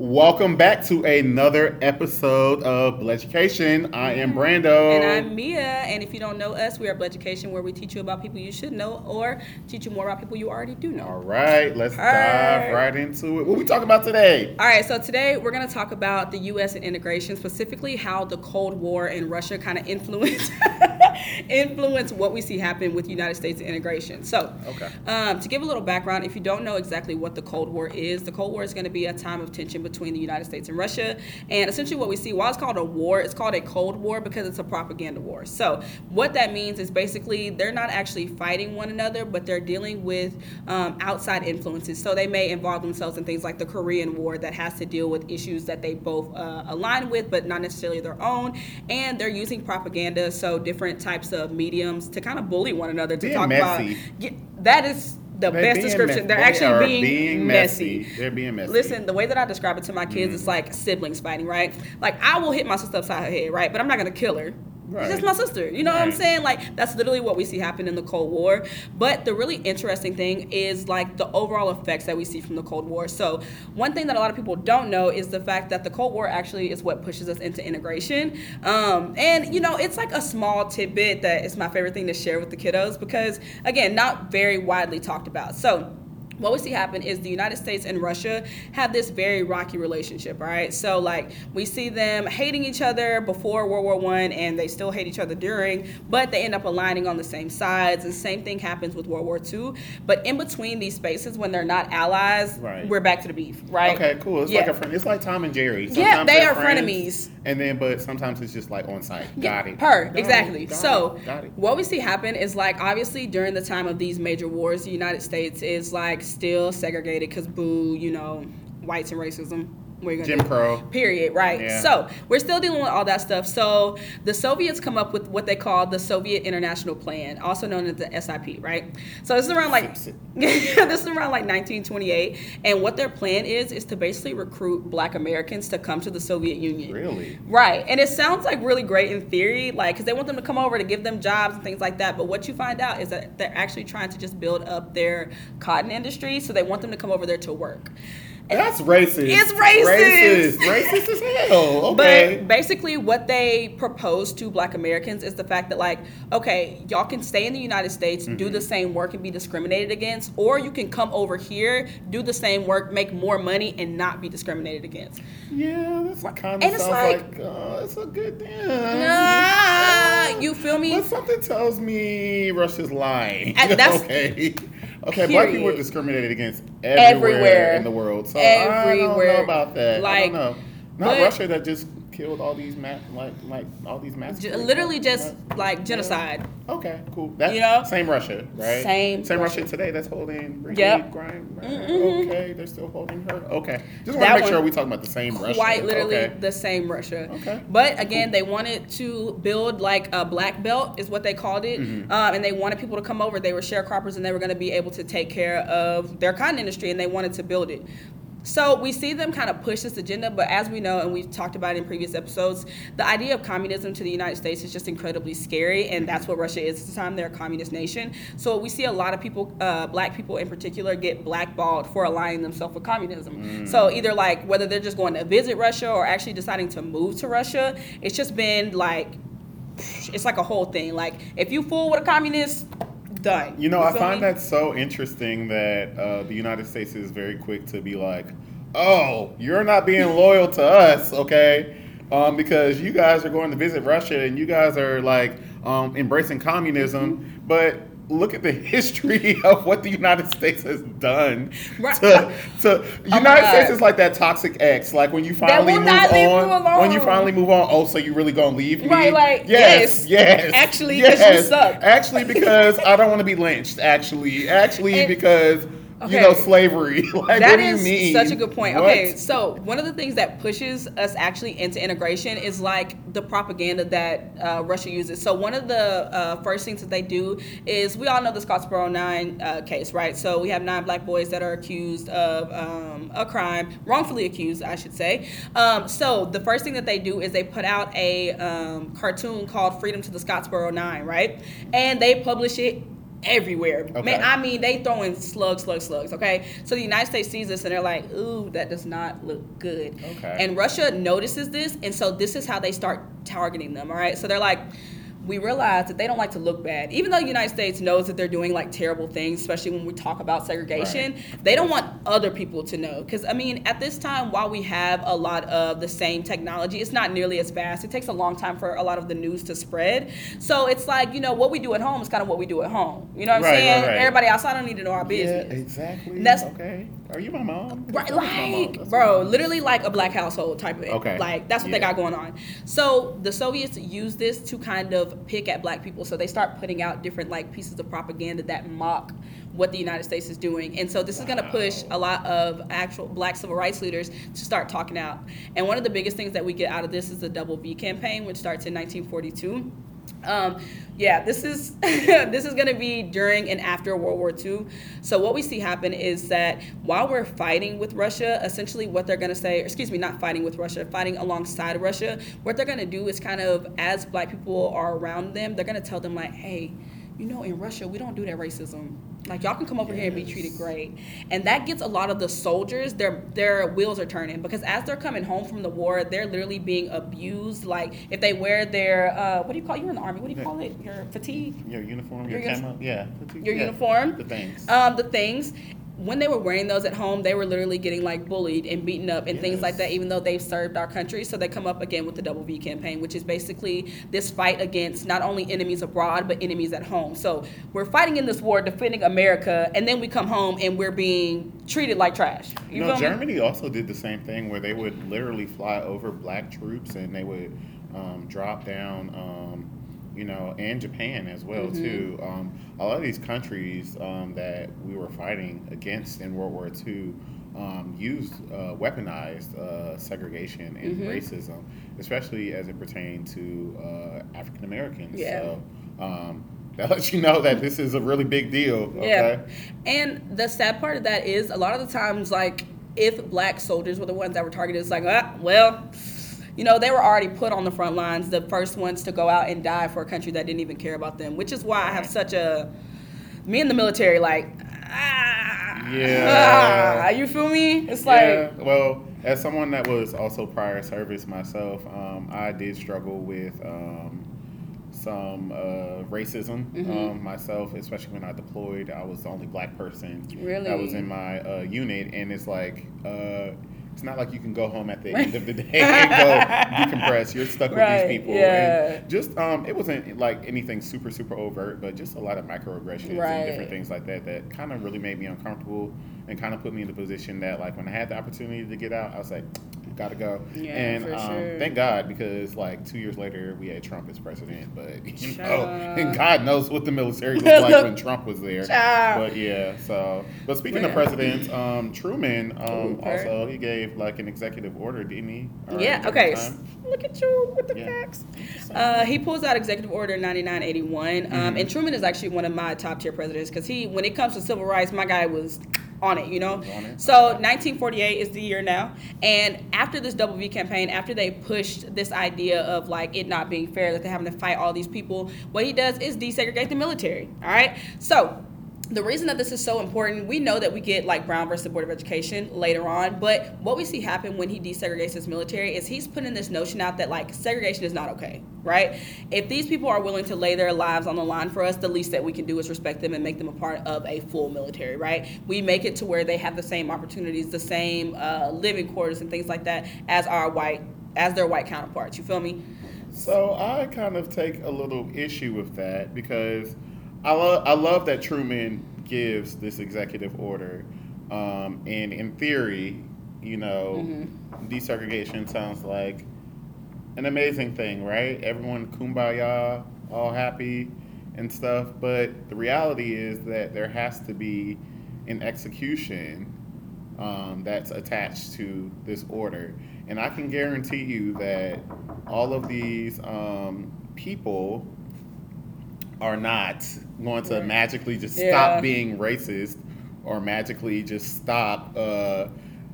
Welcome back to another episode of Blood Education. I am mm-hmm. Brandon. And I'm Mia. And if you don't know us, we are Blood Education, where we teach you about people you should know or teach you more about people you already do know. All right, let's dive right into it. What we talking about today? All right, so today we're going to talk about the U.S. and integration, specifically how the Cold War and Russia kind of influence influence what we see happen with United States integration. So, okay. um, to give a little background, if you don't know exactly what the Cold War is, the Cold War is going to be a time of tension between the United States and Russia. And essentially, what we see, while it's called a war, it's called a Cold War because it's a propaganda war. So, what that means is basically they're not actually fighting one another, but they're dealing with um, outside influences. So, they may involve themselves in things like the Korean War that has to deal with issues that they both uh, align with, but not necessarily their own. And they're using propaganda, so different types of mediums to kind of bully one another to Being talk messy. about. Yeah, that is the They're best description. They're they actually being, being messy. messy. They're being messy. Listen, the way that I describe it to my kids Mm. is like siblings fighting, right? Like I will hit my sister upside her head, right? But I'm not gonna kill her. Right. She's just my sister. You know what I'm saying? Like that's literally what we see happen in the Cold War. But the really interesting thing is like the overall effects that we see from the Cold War. So one thing that a lot of people don't know is the fact that the Cold War actually is what pushes us into integration. Um, and you know, it's like a small tidbit that is my favorite thing to share with the kiddos because again, not very widely talked about. So what we see happen is the United States and Russia have this very rocky relationship, right? So like we see them hating each other before World War One, and they still hate each other during, but they end up aligning on the same sides. And same thing happens with World War Two. But in between these spaces, when they're not allies, Right. we're back to the beef, right? Okay, cool. It's Yeah. like a friend. It's like Tom and Jerry. Yeah, Sometimes they they're friends, frenemies. And then, but sometimes it's just like on site. Yeah, Got it. Per, Got it, exactly. got so, it, got it. what we see happen is like obviously during the time of these major wars, the United States is like still segregated because boo, you know, whites and racism. Are gonna Jim? Crow. Period. Right. Yeah. So we're still dealing with all that stuff. So the Soviets come up with what they call the Soviet International Plan, also known as the SIP. Right. So this is around like this is around like 1928, and what their plan is is to basically recruit Black Americans to come to the Soviet Union. Really? Right. And it sounds like really great in theory, like, because they want them to come over to give them jobs and things like that. But what you find out is that they're actually trying to just build up their cotton industry. So they want them to come over there to work. That's racist. It's racist. Racist. Racist as hell. Okay. But basically, what they propose to black Americans is the fact that, like, okay, y'all can stay in the United States, do Mm-hmm. the same work, and be discriminated against, or you can come over here, do the same work, make more money, and not be discriminated against. yeah, that's kind of And it's sounds like- like, uh, it's a good thing. Nah, you feel me? But something tells me Russia's lying. And that's- okay. Okay, black people are discriminated against everywhere, Everywhere. in the world. So I don't know about that. I Like, don't know. Not but- Russia that just killed all these ma- like like all these. J- literally just Yeah. like genocide. Okay, cool. That, You know? same Russia, right? Same same Russia, Russia. today. That's holding Yep. Griner. Right? Mhm. Okay, they're still holding her. Okay, just want to make sure we talking about the same Russia. Quite literally Okay. the same Russia. Okay. But again, they wanted to build like a black belt, is what they called it. Mm-hmm. Um, and they wanted people to come over. They were sharecroppers and they were going to be able to take care of their cotton industry and they wanted to build it. So we see them kind of push this agenda, but as we know, and we've talked about it in previous episodes, the idea of communism to the United States is just incredibly scary, and that's what Russia is at the time. They're a communist nation. So we see a lot of people, uh, black people in particular, get blackballed for aligning themselves with communism. So either like whether they're just going to visit Russia or actually deciding to move to Russia, it's just been like, it's like a whole thing. Like if you fool with a communist, done. You know, I find me? that so interesting that uh, the United States is very quick to be like, "Oh, you're not being loyal to us, okay?" Um, because you guys are going to visit Russia and you guys are like um, embracing communism, Mm-hmm. but look at the history of what the United States has done. Right. To, to oh United God. States is like that toxic ex. Like when you finally move not leave on, when you finally move on. Oh, so you really gonna leave me? Right, like, yes, yes. yes, Actually, 'cause you suck. Actually, because I don't want to be lynched. Actually, actually, And- because Okay. you know slavery. like, what do you is mean? such a good point. What? Okay, so one of the things that pushes us actually into integration is like the propaganda that uh, Russia uses. So one of the uh, first things that they do is we all know the Scottsboro Nine uh, case, right? So we have nine black boys that are accused of um, a crime, wrongfully accused, I should say. Um, so the first thing that they do is they put out a um, cartoon called "Freedom to the Scottsboro Nine, right? And they publish it everywhere. Okay. Man, I mean, they throwing slugs, slugs, slugs. Okay, so the United States sees this and they're like, "Ooh, that does not look good." Okay. And Russia notices this, and so this is how they start targeting them. All right, so they're like. We realize that they don't like to look bad, even though the United States knows that they're doing like terrible things, especially when we talk about segregation. Right. They don't want other people to know, because I mean, at this time, while we have a lot of the same technology, it's not nearly as fast. It takes a long time for a lot of the news to spread. So it's like you know what we do at home is kind of what we do at home. You know what I'm Right, saying? right. Everybody outside don't need to know our business. Yeah, exactly. And that's- okay. Are you my mom? Right, my mom. like, bro, literally like a black household type of thing. Okay. Like, that's what they got going on. So the Soviets use this to kind of pick at black people. So they start putting out different like pieces of propaganda that mock what the United States is doing. And so this is going to push a lot of actual black civil rights leaders to start talking out. And one of the biggest things that we get out of this is the Double V campaign, which starts in 1942. Um, yeah, this is this is going to be during and after World War II. So what we see happen is that while we're fighting with Russia, essentially what they're going to say, excuse me, not fighting with Russia, fighting alongside Russia, what they're going to do is kind of as black people are around them, they're going to tell them like, hey, you know, in Russia we don't do that racism. Like y'all can come over here and be treated great, and that gets a lot of the soldiers their their wheels are turning because as they're coming home from the war, they're literally being abused. Like if they wear their uh, what do you call you're in the army? What do you call it? Your fatigue. Your uniform, your, Your camo, yeah. your yeah. uniform? The things. Um, the things when they were wearing those at home, they were literally getting like bullied and beaten up and things like that. Even though they've served our country, so they come up again with the Double V campaign, which is basically this fight against not only enemies abroad but enemies at home. So we're fighting in this war, defending America, and then we come home and we're being treated like trash. You You know, feel me? Germany also did the same thing where they would literally fly over black troops and they would um, drop down, um, you know, and Japan as well Mm-hmm. too. Um, a lot of these countries um, that we were fighting against in World War II um, used uh, weaponized uh, segregation and Mm-hmm. racism, especially as it pertained to uh, African Americans. Yeah. So um, that lets you know that this is a really big deal. Okay. Yeah. And the sad part of that is a lot of the times, like, if black soldiers were the ones that were targeted, it's like, ah, well, you know, they were already put on the front lines, the first ones to go out and die for a country that didn't even care about them, which is why I have such a, me in the military, like, ah, Yeah. ah, you feel me? It's like, yeah, well, as someone that was also prior service myself, um, I did struggle with um, some uh, racism Mm-hmm. um, myself, especially when I deployed. I was the only black person that was in my uh, unit, and it's like. Uh, it's not like you can go home at the end of the day and go decompress. You're stuck with these people. yeah. And just um, it wasn't like anything super super overt, but just a lot of microaggressions Right. and different things like that that kind of really made me uncomfortable and kind of put me in the position that like when I had the opportunity to get out, I was like, gotta go. Yeah, and for um, sure. thank God because like two years later we had Trump as president, but you Shut know, up. and God knows what the military looked like when Trump was there. But yeah, so but speaking of presidents, um, Truman um, Okay. also he gave like an executive order, didn't he? Around Yeah. Okay. time? Look at you with the Yeah. facts. Uh, he pulls out Executive Order 9981, um, Mm-hmm. and Truman is actually one of my top tier presidents because he, when it comes to civil rights, my guy was on it. You know. It. So 1948 is the year now, and after this Double V campaign, after they pushed this idea of like it not being fair that they're having to fight all these people, what he does is desegregate the military. All right. So the reason that this is so important, we know that we get like Brown versus the Board of Education later on, but what we see happen when he desegregates his military is he's putting this notion out that like segregation is not okay, right? If these people are willing to lay their lives on the line for us, the least that we can do is respect them and make them a part of a full military, right? We make it to where they have the same opportunities, the same uh, living quarters and things like that as our white, as their white counterparts. You feel me? So I kind of take a little issue with that because I love I love that Truman gives this executive order, um, and in theory, you know, desegregation sounds like an amazing thing, right? Everyone kumbaya, all happy and stuff. But the reality is that there has to be an execution um, that's attached to this order. And I can guarantee you that all of these um, people are not going to magically just Yeah. stop being racist or magically just stop uh,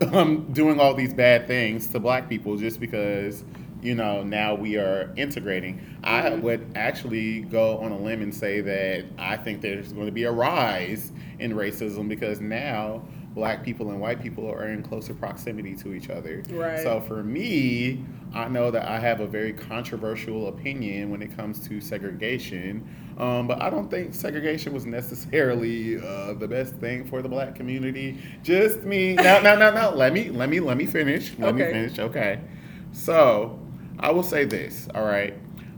um, doing all these bad things to black people just because you know, now we are integrating. I Mhm. would actually go on a limb and say that I think there's going to be a rise in racism because now black people and white people are in closer proximity to each other. Right. So for me, I know that I have a very controversial opinion when it comes to segregation, um, but I don't think segregation was necessarily uh, the best thing for the black community. Just me. No, no, no, no. Let me, let me, let me finish. Let me Okay. finish. Okay. So I will say this. All right.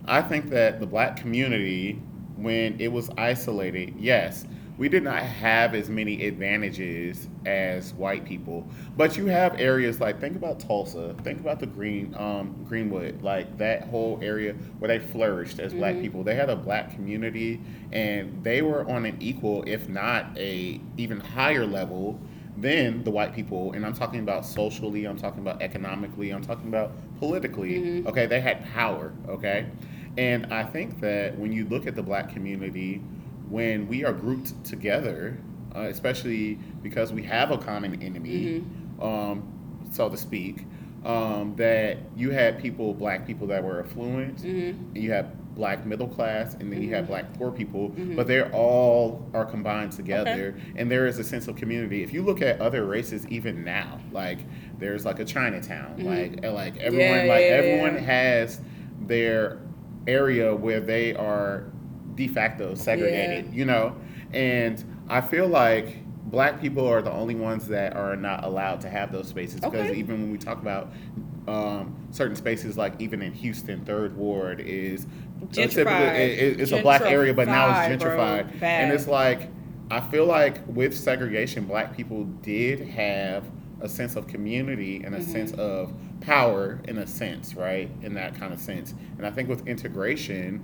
I think that the black community, when it was isolated, yes, we did not have as many advantages as white people. But you have areas like think about Tulsa, think about the Green um, Greenwood, like that whole area where they flourished as black people. They had a black community, and they were on an equal, if not a even higher level than the white people. And I'm talking about socially, I'm talking about economically, I'm talking about politically. Okay, they had power. Okay, and I think that when you look at the black community when we are grouped together, uh, especially because we have a common enemy, um, so to speak, um, that you had people, black people that were affluent, and you have black middle class, and then you have black poor people, but they're all are combined together, and there is a sense of community. If you look at other races, even now, like there's like a Chinatown, like like everyone, Yeah, like yeah, everyone yeah. has their area where they are de facto segregated, Yeah. you know? And I feel like black people are the only ones that are not allowed to have those spaces because Okay. even when we talk about um, certain spaces, like even in Houston, Third Ward is Gentrified. it- it- it's a black area, but now it's Gentrified, bro. and it's like I feel like with segregation, black people did have a sense of community and a Mm-hmm. sense of power in a sense, right? In that kind of sense. And I think with integration,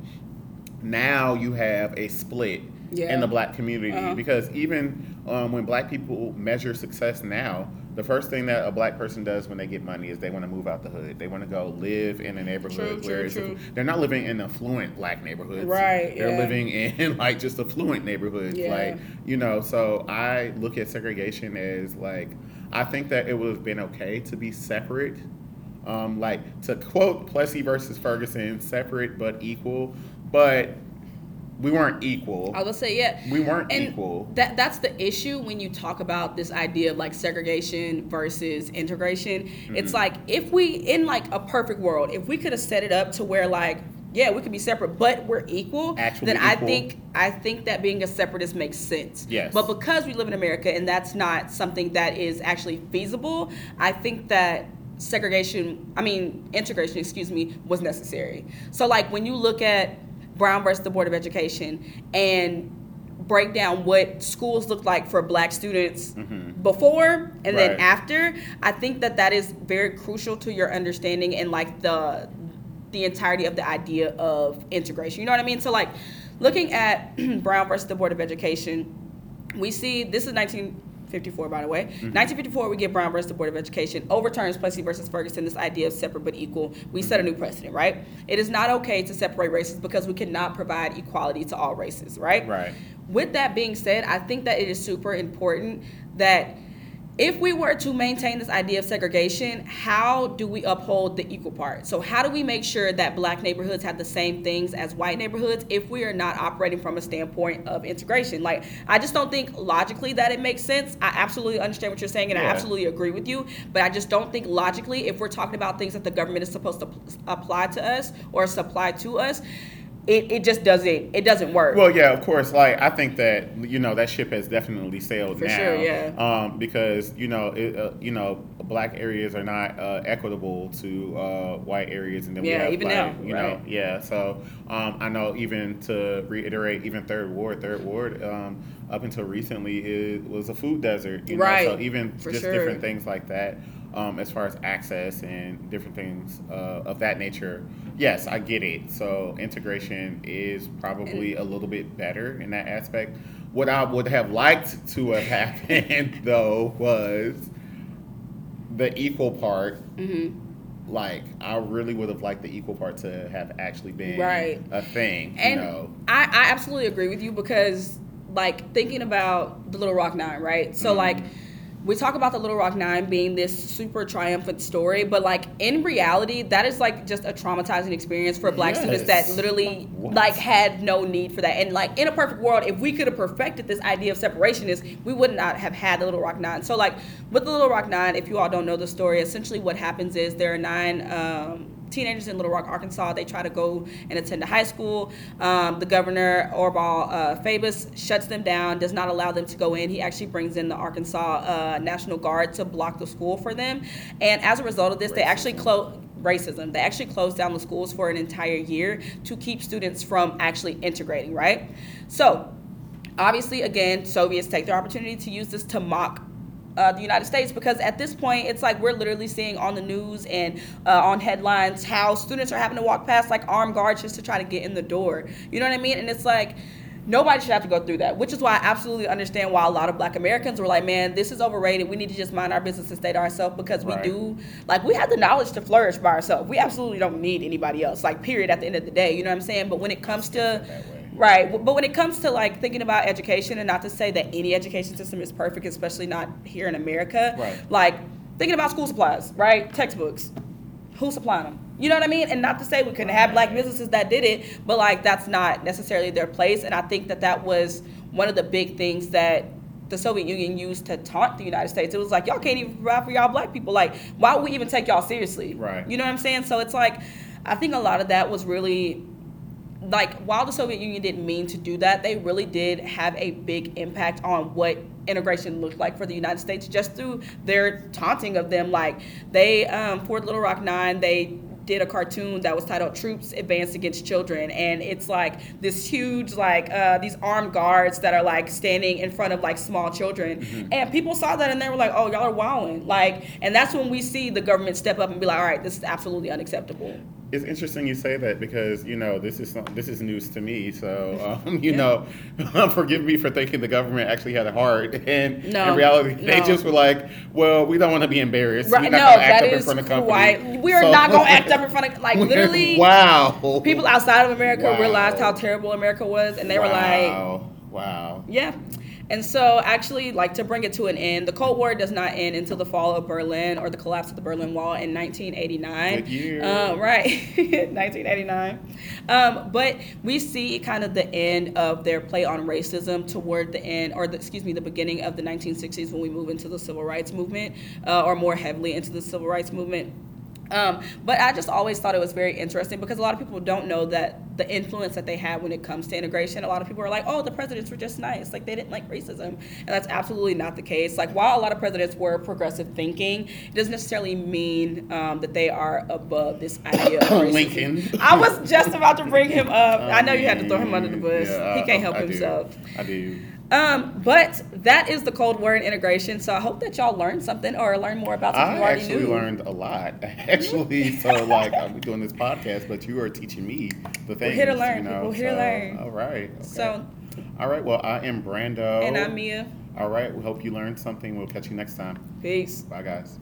now you have a split Yeah. in the black community Uh-huh. because even um, when black people measure success now, the first thing that a black person does when they get money is they want to move out the hood. They want to go live in a neighborhood True, where true, it's true. they're not living in affluent black neighborhoods. Right, They're yeah. living in like just affluent neighborhoods. Yeah. Like you know, so I look at segregation as like I think that it would have been okay to be separate. Um, like to quote Plessy versus Ferguson, separate but equal, but we weren't equal. I was gonna say yeah. We weren't and equal. That that's the issue when you talk about this idea of like segregation versus integration. Mm-hmm. It's like if we in like a perfect world, if we could have set it up to where like yeah, we could be separate, but we're equal. Actually then I think I think that being a separatist makes sense. Yes. But because we live in America and that's not something that is actually feasible, I think that segregation, I mean integration, excuse me, was necessary. So like when you look at Brown versus the Board of Education and break down what schools look like for black students mm-hmm. before and then after, I think that that is very crucial to your understanding and like the the entirety of the idea of integration. You know what I mean? So like looking at Brown versus the Board of Education, we see this is 1954 by the way. Mm-hmm. 1954 we get brown versus the board of education. Overturns plessy versus ferguson this idea of separate but equal. We set a new precedent right? It is not okay to separate races because we cannot provide equality to all races right? Right. with that being said i think that it is super important that if we were to maintain this idea of segregation, how do we uphold the equal part? So, how do we make sure that black neighborhoods have the same things as white neighborhoods if we are not operating from a standpoint of integration? Like, I just don't think logically that it makes sense. I absolutely understand what you're saying and I absolutely agree with you, but I just don't think logically, if we're talking about things that the government is supposed to apply to us or supply to us, it, it just doesn't it doesn't work. Well, yeah, of course. Like I think that you know that ship has definitely sailed For now. sure, yeah. Um, because you know, it, uh, you know, black areas are not uh, equitable to uh, white areas, and then we Yeah, have even like, now, you right. know, yeah. So um, I know even to reiterate, even Third Ward, Third Ward, um, up until recently, it was a food desert. You know? Right, So even for just sure. different things like that. Um, as far as access and different things uh, of that nature, yes, I get it. So integration is probably a little bit better in that aspect. What I would have liked to have happened though was the equal part. Mm-hmm. Like I really would have liked the equal part to have actually been Right. a thing. And you know, I, I absolutely agree with you because like thinking about the Little Rock Nine, right? So Mhm. like we talk about the Little Rock Nine being this super triumphant story, but like in reality, that is like just a traumatizing experience for black students that literally What? like had no need for that. And like in a perfect world, if we could have perfected this idea of separationist, we would not have had the Little Rock Nine. So like with the Little Rock Nine, if you all don't know the story, essentially what happens is there are nine um, teenagers in Little Rock, Arkansas. They try to go and attend a high school. Um, the governor, Orval uh, Faubus, shuts them down, does not allow them to go in. He actually brings in the Arkansas uh, National Guard to block the school for them. And as a result of this, they actually close racism. They actually closed down the schools for an entire year to keep students from actually integrating, right? So, obviously, again, Soviets take their opportunity to use this to mock uh, the United States because at this point it's like we're literally seeing on the news and uh, on headlines how students are having to walk past like armed guards just to try to get in the door. You know what I mean? And it's like nobody should have to go through that, which is why I absolutely understand why a lot of black Americans were like, man, this is overrated. We need to just mind our business and stay to ourselves because Right. we do, like, we have the knowledge to flourish by ourselves. We absolutely don't need anybody else, like, period, at the end of the day. You know what I'm saying? But when it comes to. Right, but when it comes to like thinking about education, and not to say that any education system is perfect, especially not here in America. Right. Like thinking about school supplies, right? Textbooks, who's supplying them? You know what I mean? And not to say we couldn't have black businesses that did it, but like that's not necessarily their place. And I think that that was one of the big things that the Soviet Union used to taunt the United States. It was like y'all can't even provide for y'all black people. Like why would we even take y'all seriously? Right. You know what I'm saying? So it's like I think a lot of that was really like while the Soviet Union didn't mean to do that, they really did have a big impact on what integration looked like for the United States just through their taunting of them. Like they um, for Little Rock Nine, they did a cartoon that was titled "Troops Advance Against Children," and it's like this huge like uh, these armed guards that are like standing in front of like small children, and people saw that and they were like, "Oh, y'all are wowing!" Like, and that's when we see the government step up and be like, "All right, this is absolutely unacceptable." It's interesting you say that because you know this is this is news to me. So um, you Yeah. know, forgive me for thinking the government actually had a heart, and No, in reality, they just were like, "Well, we don't want to be embarrassed. Right, We're no, not going to act up in front of company. We are So- not gonna act up in front of like literally. Wow. People outside of America Wow. realized how terrible America was, and they were like, Wow. Wow. "Yeah." And so, actually, like to bring it to an end, the Cold War does not end until the fall of Berlin or the collapse of the Berlin Wall in 1989. Good year. Um, right, 1989. Um, but we see kind of the end of their play on racism toward the end, or the, excuse me, the beginning of the 1960s when we move into the civil rights movement, uh, or more heavily into the civil rights movement. Um, but I just always thought it was very interesting because a lot of people don't know that the influence that they had when it comes to integration. A lot of people are like, "Oh, the presidents were just nice; like they didn't like racism," and that's absolutely not the case. Like while a lot of presidents were progressive thinking, it doesn't necessarily mean um, that they are above this idea of racism. Lincoln. I was just about to bring him up. I know you had to throw him under the bus. Yeah, he can't help I do. himself. I do. Um, but that is the Cold War and integration. So I hope that y'all learned something or learned more about something I you already actually knew. learned a lot. Actually, so like I'm doing this podcast, but you are teaching me the things. We're here to learn, You know? people, here to learn. All right. okay. So, All right. Well, I am Brandon. and I'm Mia. All right. We hope you learned something. We'll catch you next time. Peace. Bye, guys.